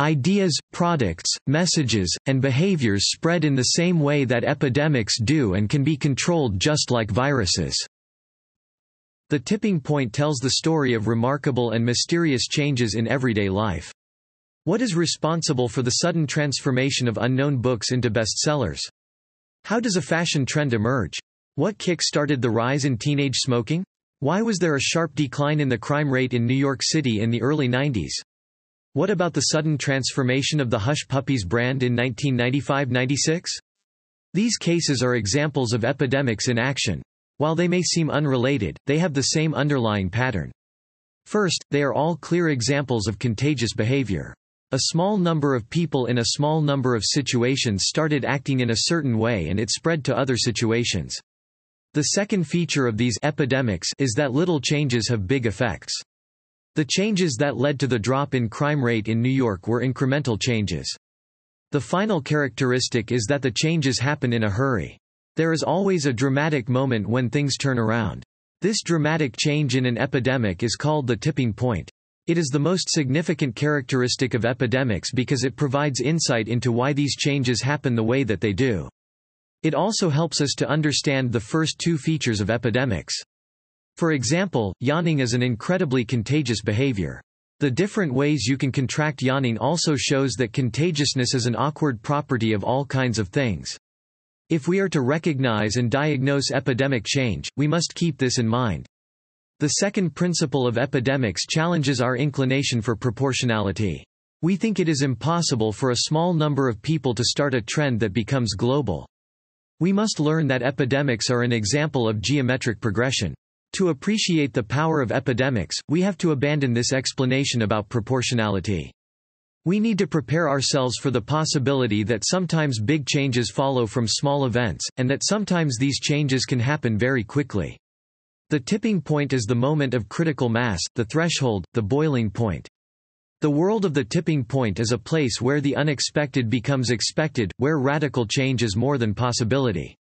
Ideas, products, messages, and behaviors spread in the same way that epidemics do and can be controlled just like viruses. The tipping point tells the story of remarkable and mysterious changes in everyday life. What is responsible for the sudden transformation of unknown books into bestsellers? How does a fashion trend emerge? What kick-started the rise in teenage smoking? Why was there a sharp decline in the crime rate in New York City in the early 90s? What about the sudden transformation of the Hush Puppies brand in 1995–96? These cases are examples of epidemics in action. While they may seem unrelated, they have the same underlying pattern. First, they are all clear examples of contagious behavior. A small number of people in a small number of situations started acting in a certain way and it spread to other situations. The second feature of these epidemics is that little changes have big effects. The changes that led to the drop in crime rate in New York were incremental changes. The final characteristic is that the changes happen in a hurry. There is always a dramatic moment when things turn around. This dramatic change in an epidemic is called the tipping point. It is the most significant characteristic of epidemics because it provides insight into why these changes happen the way that they do. It also helps us to understand the first two features of epidemics. For example, yawning is an incredibly contagious behavior. The different ways you can contract yawning also shows that contagiousness is an awkward property of all kinds of things. If we are to recognize and diagnose epidemic change, we must keep this in mind. The second principle of epidemics challenges our inclination for proportionality. We think it is impossible for a small number of people to start a trend that becomes global. We must learn that epidemics are an example of geometric progression. To appreciate the power of epidemics, we have to abandon this explanation about proportionality. We need to prepare ourselves for the possibility that sometimes big changes follow from small events, and that sometimes these changes can happen very quickly. The tipping point is the moment of critical mass, the threshold, the boiling point. The world of the tipping point is a place where the unexpected becomes expected, where radical change is more than possibility.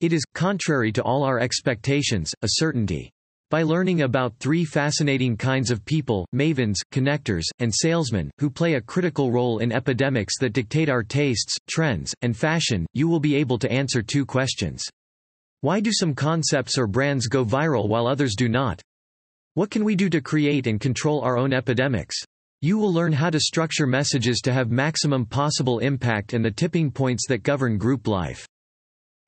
It is, contrary to all our expectations, a certainty. By learning about three fascinating kinds of people, mavens, connectors, and salesmen, who play a critical role in epidemics that dictate our tastes, trends, and fashion, you will be able to answer two questions. Why do some concepts or brands go viral while others do not? What can we do to create and control our own epidemics? You will learn how to structure messages to have maximum possible impact and the tipping points that govern group life.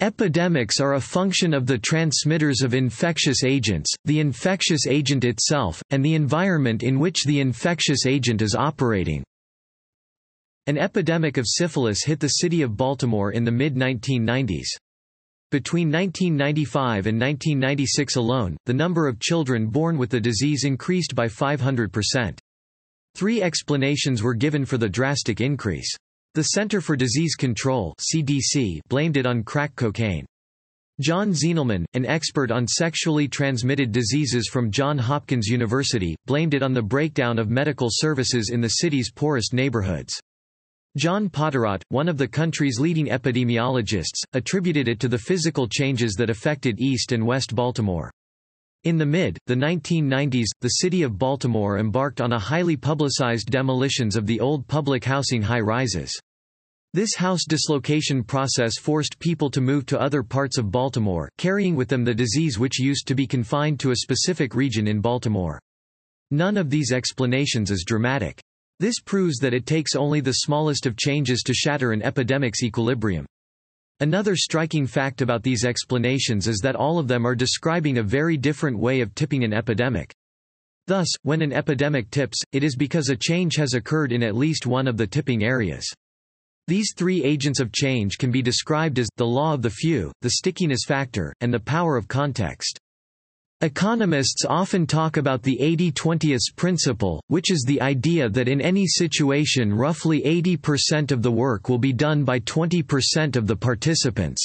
Epidemics are a function of the transmitters of infectious agents, the infectious agent itself, and the environment in which the infectious agent is operating. An epidemic of syphilis hit the city of Baltimore in the mid-1990s. Between 1995 and 1996 alone, the number of children born with the disease increased by 500%. Three explanations were given for the drastic increase. The Center for Disease Control CDC blamed it on crack cocaine. John Zenilman, an expert on sexually transmitted diseases from Johns Hopkins University, blamed it on the breakdown of medical services in the city's poorest neighborhoods. John Potterat, one of the country's leading epidemiologists, attributed it to the physical changes that affected East and West Baltimore. In the mid, the 1990s, the city of Baltimore embarked on a highly publicized demolitions of the old public housing high-rises. This house dislocation process forced people to move to other parts of Baltimore, carrying with them the disease which used to be confined to a specific region in Baltimore. None of these explanations is dramatic. This proves that it takes only the smallest of changes to shatter an epidemic's equilibrium. Another striking fact about these explanations is that all of them are describing a very different way of tipping an epidemic. Thus, when an epidemic tips, it is because a change has occurred in at least one of the tipping areas. These three agents of change can be described as, the law of the few, the stickiness factor, and the power of context. Economists often talk about the 80-20th principle, which is the idea that in any situation roughly 80% of the work will be done by 20% of the participants.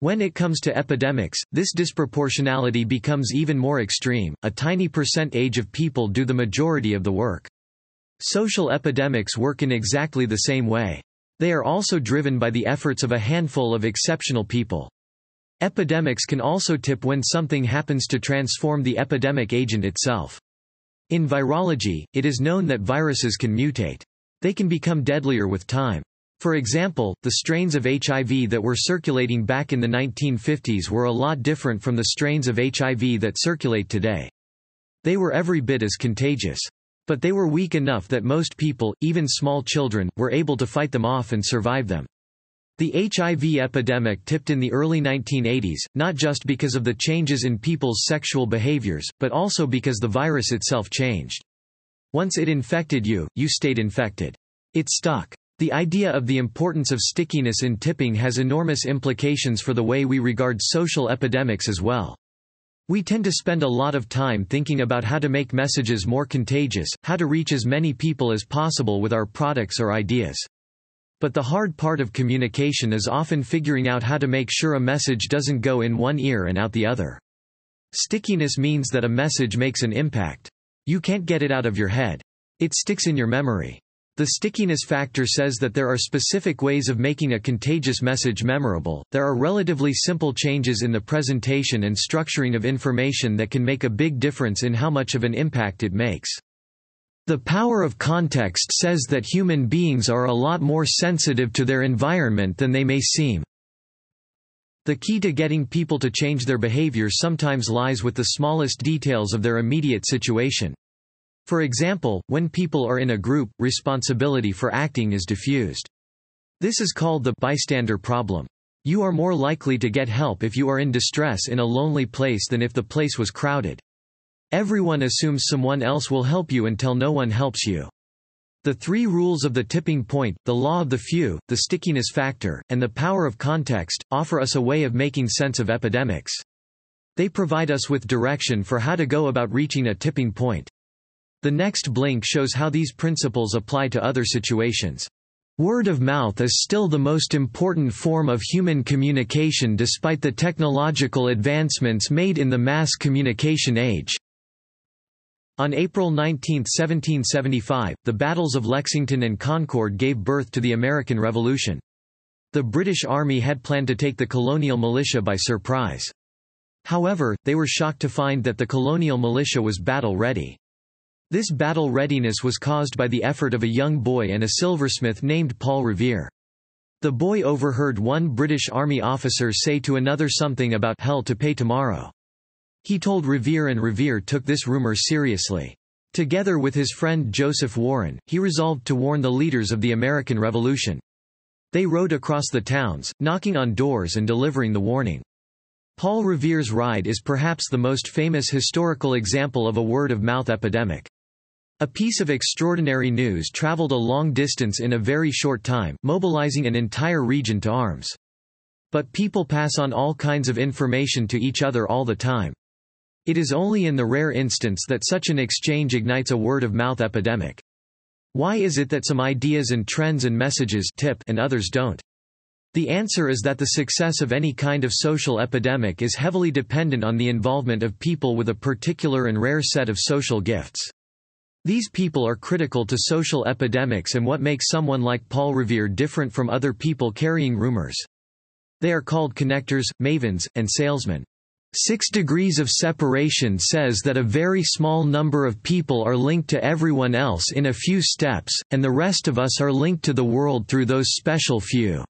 When it comes to epidemics, this disproportionality becomes even more extreme, a tiny percentage of people do the majority of the work. Social epidemics work in exactly the same way. They are also driven by the efforts of a handful of exceptional people. Epidemics can also tip when something happens to transform the epidemic agent itself. In virology, it is known that viruses can mutate. They can become deadlier with time. For example, the strains of HIV that were circulating back in the 1950s were a lot different from the strains of HIV that circulate today. They were every bit as contagious. But they were weak enough that most people, even small children, were able to fight them off and survive them. The HIV epidemic tipped in the early 1980s, not just because of the changes in people's sexual behaviors, but also because the virus itself changed. Once it infected you, you stayed infected. It stuck. The idea of the importance of stickiness in tipping has enormous implications for the way we regard social epidemics as well. We tend to spend a lot of time thinking about how to make messages more contagious, how to reach as many people as possible with our products or ideas. But the hard part of communication is often figuring out how to make sure a message doesn't go in one ear and out the other. Stickiness means that a message makes an impact. You can't get it out of your head. It sticks in your memory. The stickiness factor says that there are specific ways of making a contagious message memorable. There are relatively simple changes in the presentation and structuring of information that can make a big difference in how much of an impact it makes. The power of context says that human beings are a lot more sensitive to their environment than they may seem. The key to getting people to change their behavior sometimes lies with the smallest details of their immediate situation. For example, when people are in a group, responsibility for acting is diffused. This is called the bystander problem. You are more likely to get help if you are in distress in a lonely place than if the place was crowded. Everyone assumes someone else will help you until no one helps you. The three rules of the tipping point, the law of the few, the stickiness factor, and the power of context, offer us a way of making sense of epidemics. They provide us with direction for how to go about reaching a tipping point. The next blink shows how these principles apply to other situations. Word of mouth is still the most important form of human communication despite the technological advancements made in the mass communication age. On April 19, 1775, the battles of Lexington and Concord gave birth to the American Revolution. The British Army had planned to take the colonial militia by surprise. However, they were shocked to find that the colonial militia was battle-ready. This battle readiness was caused by the effort of a young boy and a silversmith named Paul Revere. The boy overheard one British Army officer say to another something about hell to pay tomorrow. He told Revere and Revere took this rumor seriously. Together with his friend Joseph Warren, he resolved to warn the leaders of the American Revolution. They rode across the towns, knocking on doors and delivering the warning. Paul Revere's ride is perhaps the most famous historical example of a word-of-mouth epidemic. A piece of extraordinary news traveled a long distance in a very short time, mobilizing an entire region to arms. But people pass on all kinds of information to each other all the time. It is only in the rare instance that such an exchange ignites a word-of-mouth epidemic. Why is it that some ideas and trends and messages tip and others don't? The answer is that the success of any kind of social epidemic is heavily dependent on the involvement of people with a particular and rare set of social gifts. These people are critical to social epidemics and what makes someone like Paul Revere different from other people carrying rumors. They are called connectors, mavens, and salesmen. Six Degrees of Separation says that a very small number of people are linked to everyone else in a few steps, and the rest of us are linked to the world through those special few.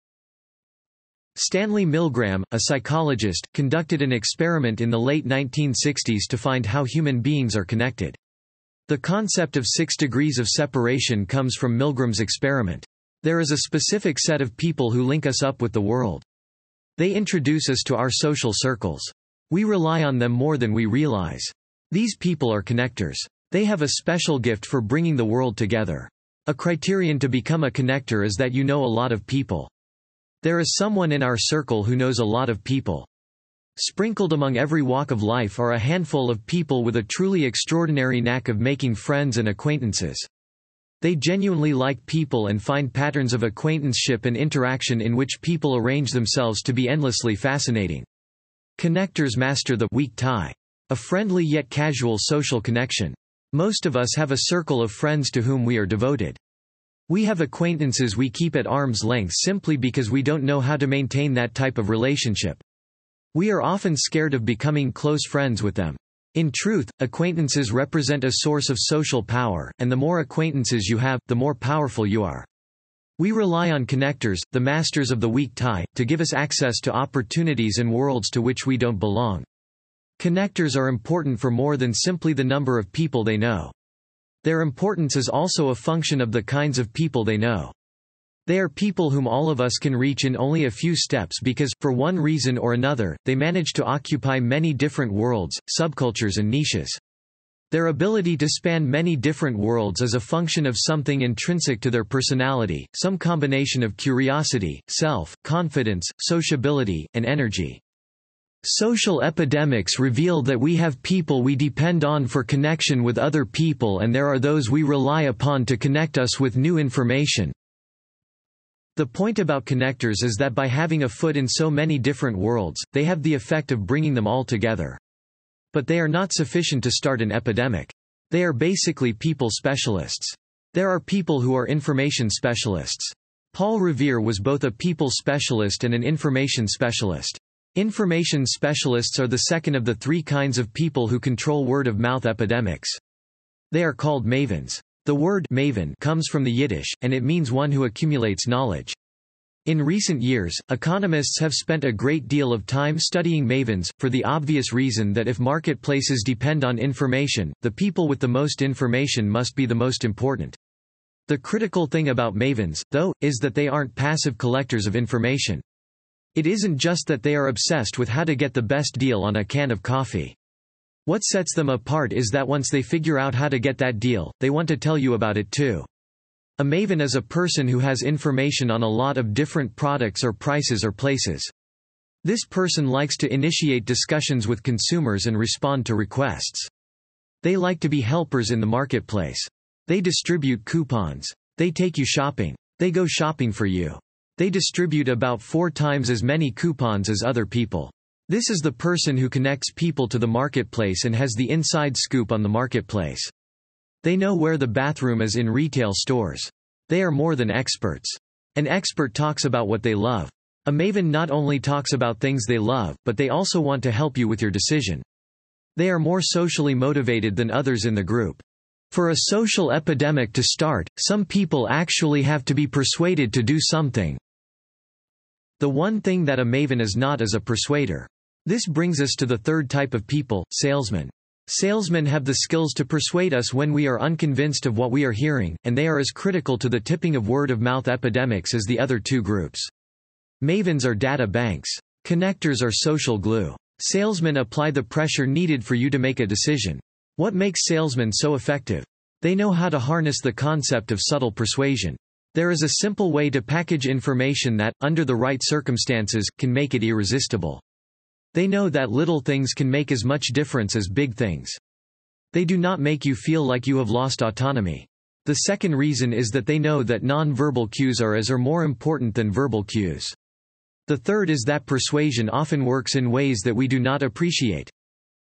Stanley Milgram, a psychologist, conducted an experiment in the late 1960s to find how human beings are connected. The concept of six degrees of separation comes from Milgram's experiment. There is a specific set of people who link us up with the world. They introduce us to our social circles. We rely on them more than we realize. These people are connectors. They have a special gift for bringing the world together. A criterion to become a connector is that you know a lot of people. There is someone in our circle who knows a lot of people. Sprinkled among every walk of life are a handful of people with a truly extraordinary knack of making friends and acquaintances. They genuinely like people and find patterns of acquaintanceship and interaction in which people arrange themselves to be endlessly fascinating. Connectors master the weak tie. A friendly yet casual social connection. Most of us have a circle of friends to whom we are devoted. We have acquaintances we keep at arm's length simply because we don't know how to maintain that type of relationship. We are often scared of becoming close friends with them. In truth, acquaintances represent a source of social power, and the more acquaintances you have, the more powerful you are. We rely on connectors, the masters of the weak tie, to give us access to opportunities and worlds to which we don't belong. Connectors are important for more than simply the number of people they know. Their importance is also a function of the kinds of people they know. They are people whom all of us can reach in only a few steps because, for one reason or another, they manage to occupy many different worlds, subcultures and niches. Their ability to span many different worlds is a function of something intrinsic to their personality, some combination of curiosity, self, confidence, sociability, and energy. Social epidemics reveal that we have people we depend on for connection with other people and there are those we rely upon to connect us with new information, the point about connectors is that by having a foot in so many different worlds, they have the effect of bringing them all together. But they are not sufficient to start an epidemic. They are basically people specialists. There are people who are information specialists. Paul Revere was both a people specialist and an information specialist. Information specialists are the second of the three kinds of people who control word-of-mouth epidemics. They are called mavens. The word maven comes from the Yiddish, and it means one who accumulates knowledge. In recent years, economists have spent a great deal of time studying mavens, for the obvious reason that if marketplaces depend on information, the people with the most information must be the most important. The critical thing about mavens, though, is that they aren't passive collectors of information. It isn't just that they are obsessed with how to get the best deal on a can of coffee. What sets them apart is that once they figure out how to get that deal, they want to tell you about it too. A maven is a person who has information on a lot of different products or prices or places. This person likes to initiate discussions with consumers and respond to requests. They like to be helpers in the marketplace. They distribute coupons. They take you shopping. They go shopping for you. They distribute about four times as many coupons as other people. This is the person who connects people to the marketplace and has the inside scoop on the marketplace. They know where the bathroom is in retail stores. They are more than experts. An expert talks about what they love. A maven not only talks about things they love, but they also want to help you with your decision. They are more socially motivated than others in the group. For a social epidemic to start, some people actually have to be persuaded to do something. The one thing that a maven is not is a persuader. This brings us to the third type of people, salesmen. Salesmen have the skills to persuade us when we are unconvinced of what we are hearing, and they are as critical to the tipping of word-of-mouth epidemics as the other two groups. Mavens are data banks. Connectors are social glue. Salesmen apply the pressure needed for you to make a decision. What makes salesmen so effective? They know how to harness the concept of subtle persuasion. There is a simple way to package information that, under the right circumstances, can make it irresistible. They know that little things can make as much difference as big things. They do not make you feel like you have lost autonomy. The second reason is that they know that non-verbal cues are as or more important than verbal cues. The third is that persuasion often works in ways that we do not appreciate.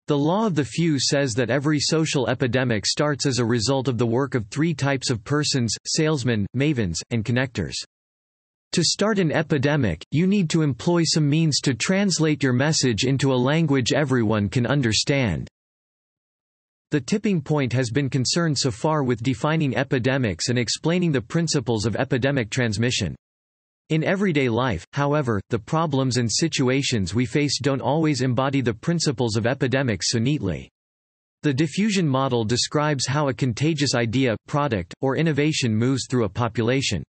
The law of the few says that every social epidemic starts as a result of the work of three types of persons, salesmen, mavens, and connectors. To start an epidemic, you need to employ some means to translate your message into a language everyone can understand. The tipping point has been concerned so far with defining epidemics and explaining the principles of epidemic transmission. In everyday life, however, the problems and situations we face don't always embody the principles of epidemics so neatly. The diffusion model describes how a contagious idea, product, or innovation moves through a population.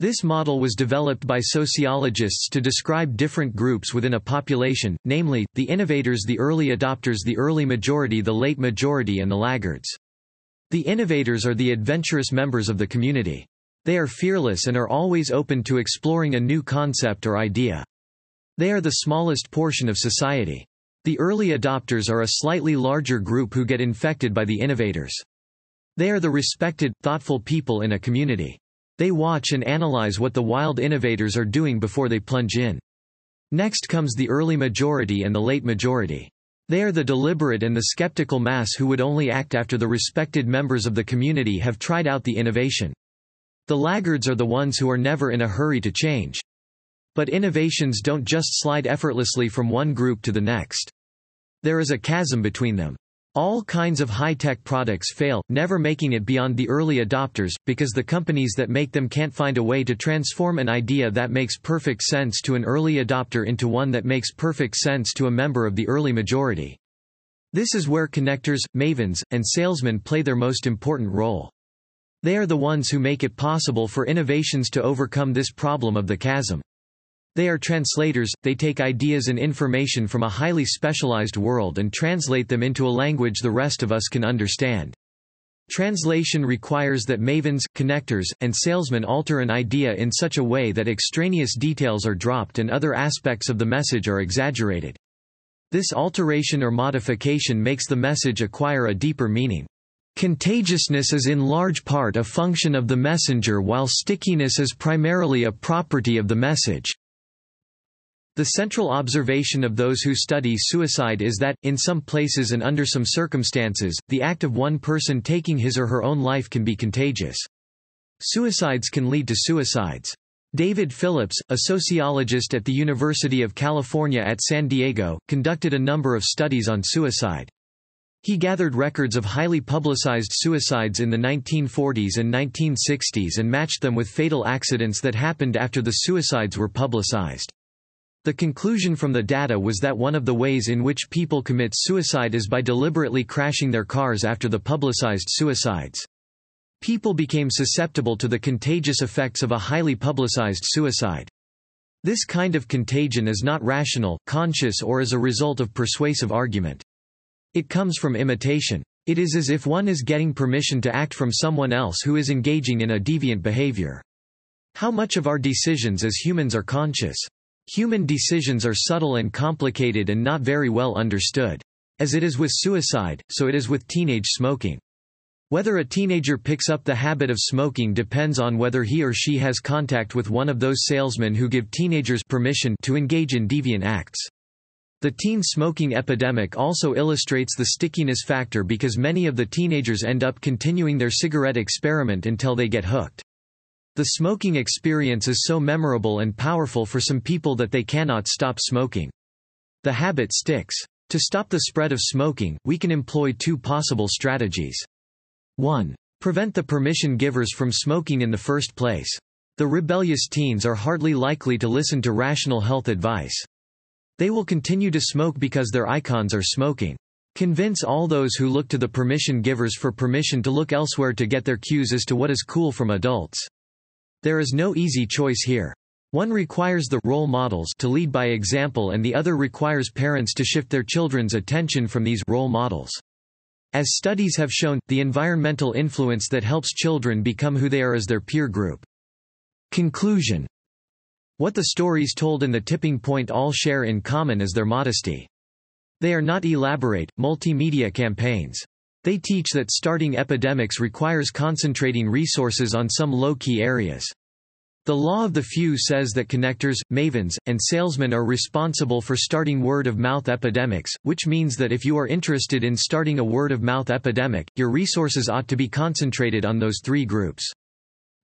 This model was developed by sociologists to describe different groups within a population, namely, the innovators the early adopters the early majority the late majority and the laggards. The innovators are the adventurous members of the community. They are fearless and are always open to exploring a new concept or idea. They are the smallest portion of society. The early adopters are a slightly larger group who get infected by the innovators. They are the respected, thoughtful people in a community. They watch and analyze what the wild innovators are doing before they plunge in. Next comes the early majority and the late majority. They are the deliberate and the skeptical mass who would only act after the respected members of the community have tried out the innovation. The laggards are the ones who are never in a hurry to change. But innovations don't just slide effortlessly from one group to the next. There is a chasm between them. All kinds of high-tech products fail, never making it beyond the early adopters, because the companies that make them can't find a way to transform an idea that makes perfect sense to an early adopter into one that makes perfect sense to a member of the early majority. This is where connectors, mavens, and salesmen play their most important role. They are the ones who make it possible for innovations to overcome this problem of the chasm. They are translators, they take ideas and information from a highly specialized world and translate them into a language the rest of us can understand. Translation requires that mavens, connectors, and salesmen alter an idea in such a way that extraneous details are dropped and other aspects of the message are exaggerated. This alteration or modification makes the message acquire a deeper meaning. Contagiousness is in large part a function of the messenger while stickiness is primarily a property of the message. The central observation of those who study suicide is that, in some places and under some circumstances, the act of one person taking his or her own life can be contagious. Suicides can lead to suicides. David Phillips, a sociologist at the University of California at San Diego, conducted a number of studies on suicide. He gathered records of highly publicized suicides in the 1940s and 1960s and matched them with fatal accidents that happened after the suicides were publicized. The conclusion from the data was that one of the ways in which people commit suicide is by deliberately crashing their cars after the publicized suicides. People became susceptible to the contagious effects of a highly publicized suicide. This kind of contagion is not rational, conscious or as a result of persuasive argument. It comes from imitation. It is as if one is getting permission to act from someone else who is engaging in a deviant behavior. How much of our decisions as humans are conscious? Human decisions are subtle and complicated and not very well understood. As it is with suicide, so it is with teenage smoking. Whether a teenager picks up the habit of smoking depends on whether he or she has contact with one of those salesmen who give teenagers permission to engage in deviant acts. The teen smoking epidemic also illustrates the stickiness factor because many of the teenagers end up continuing their cigarette experiment until they get hooked. The smoking experience is so memorable and powerful for some people that they cannot stop smoking. The habit sticks. To stop the spread of smoking, we can employ two possible strategies. 1. Prevent the permission givers from smoking in the first place. The rebellious teens are hardly likely to listen to rational health advice. They will continue to smoke because their icons are smoking. Convince all those who look to the permission givers for permission to look elsewhere to get their cues as to what is cool from adults. There is no easy choice here. One requires the role models to lead by example and the other requires parents to shift their children's attention from these role models. As studies have shown, the environmental influence that helps children become who they are is their peer group. Conclusion What the stories told in the tipping point all share in common is their modesty. They are not elaborate, multimedia campaigns. They teach that starting epidemics requires concentrating resources on some low-key areas. The law of the few says that connectors, mavens, and salesmen are responsible for starting word-of-mouth epidemics, which means that if you are interested in starting a word-of-mouth epidemic, your resources ought to be concentrated on those three groups.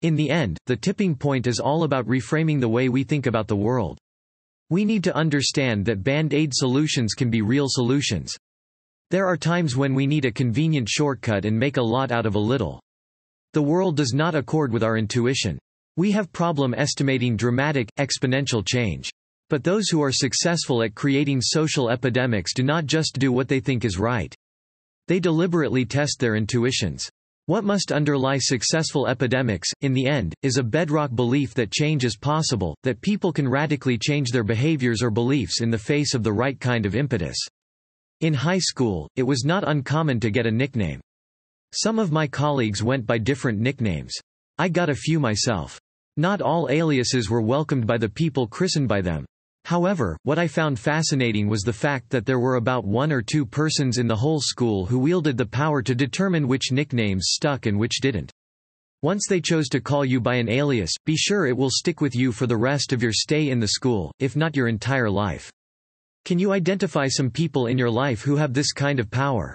In the end, the tipping point is all about reframing the way we think about the world. We need to understand that band-aid solutions can be real solutions. There are times when we need a convenient shortcut and make a lot out of a little. The world does not accord with our intuition. We have problem estimating dramatic, exponential change. But those who are successful at creating social epidemics do not just do what they think is right. They deliberately test their intuitions. What must underlie successful epidemics, in the end, is a bedrock belief that change is possible, that people can radically change their behaviors or beliefs in the face of the right kind of impetus. In high school, it was not uncommon to get a nickname. Some of my colleagues went by different nicknames. I got a few myself. Not all aliases were welcomed by the people christened by them. However, what I found fascinating was the fact that there were about one or two persons in the whole school who wielded the power to determine which nicknames stuck and which didn't. Once they chose to call you by an alias, be sure it will stick with you for the rest of your stay in the school, if not your entire life. Can you identify some people in your life who have this kind of power?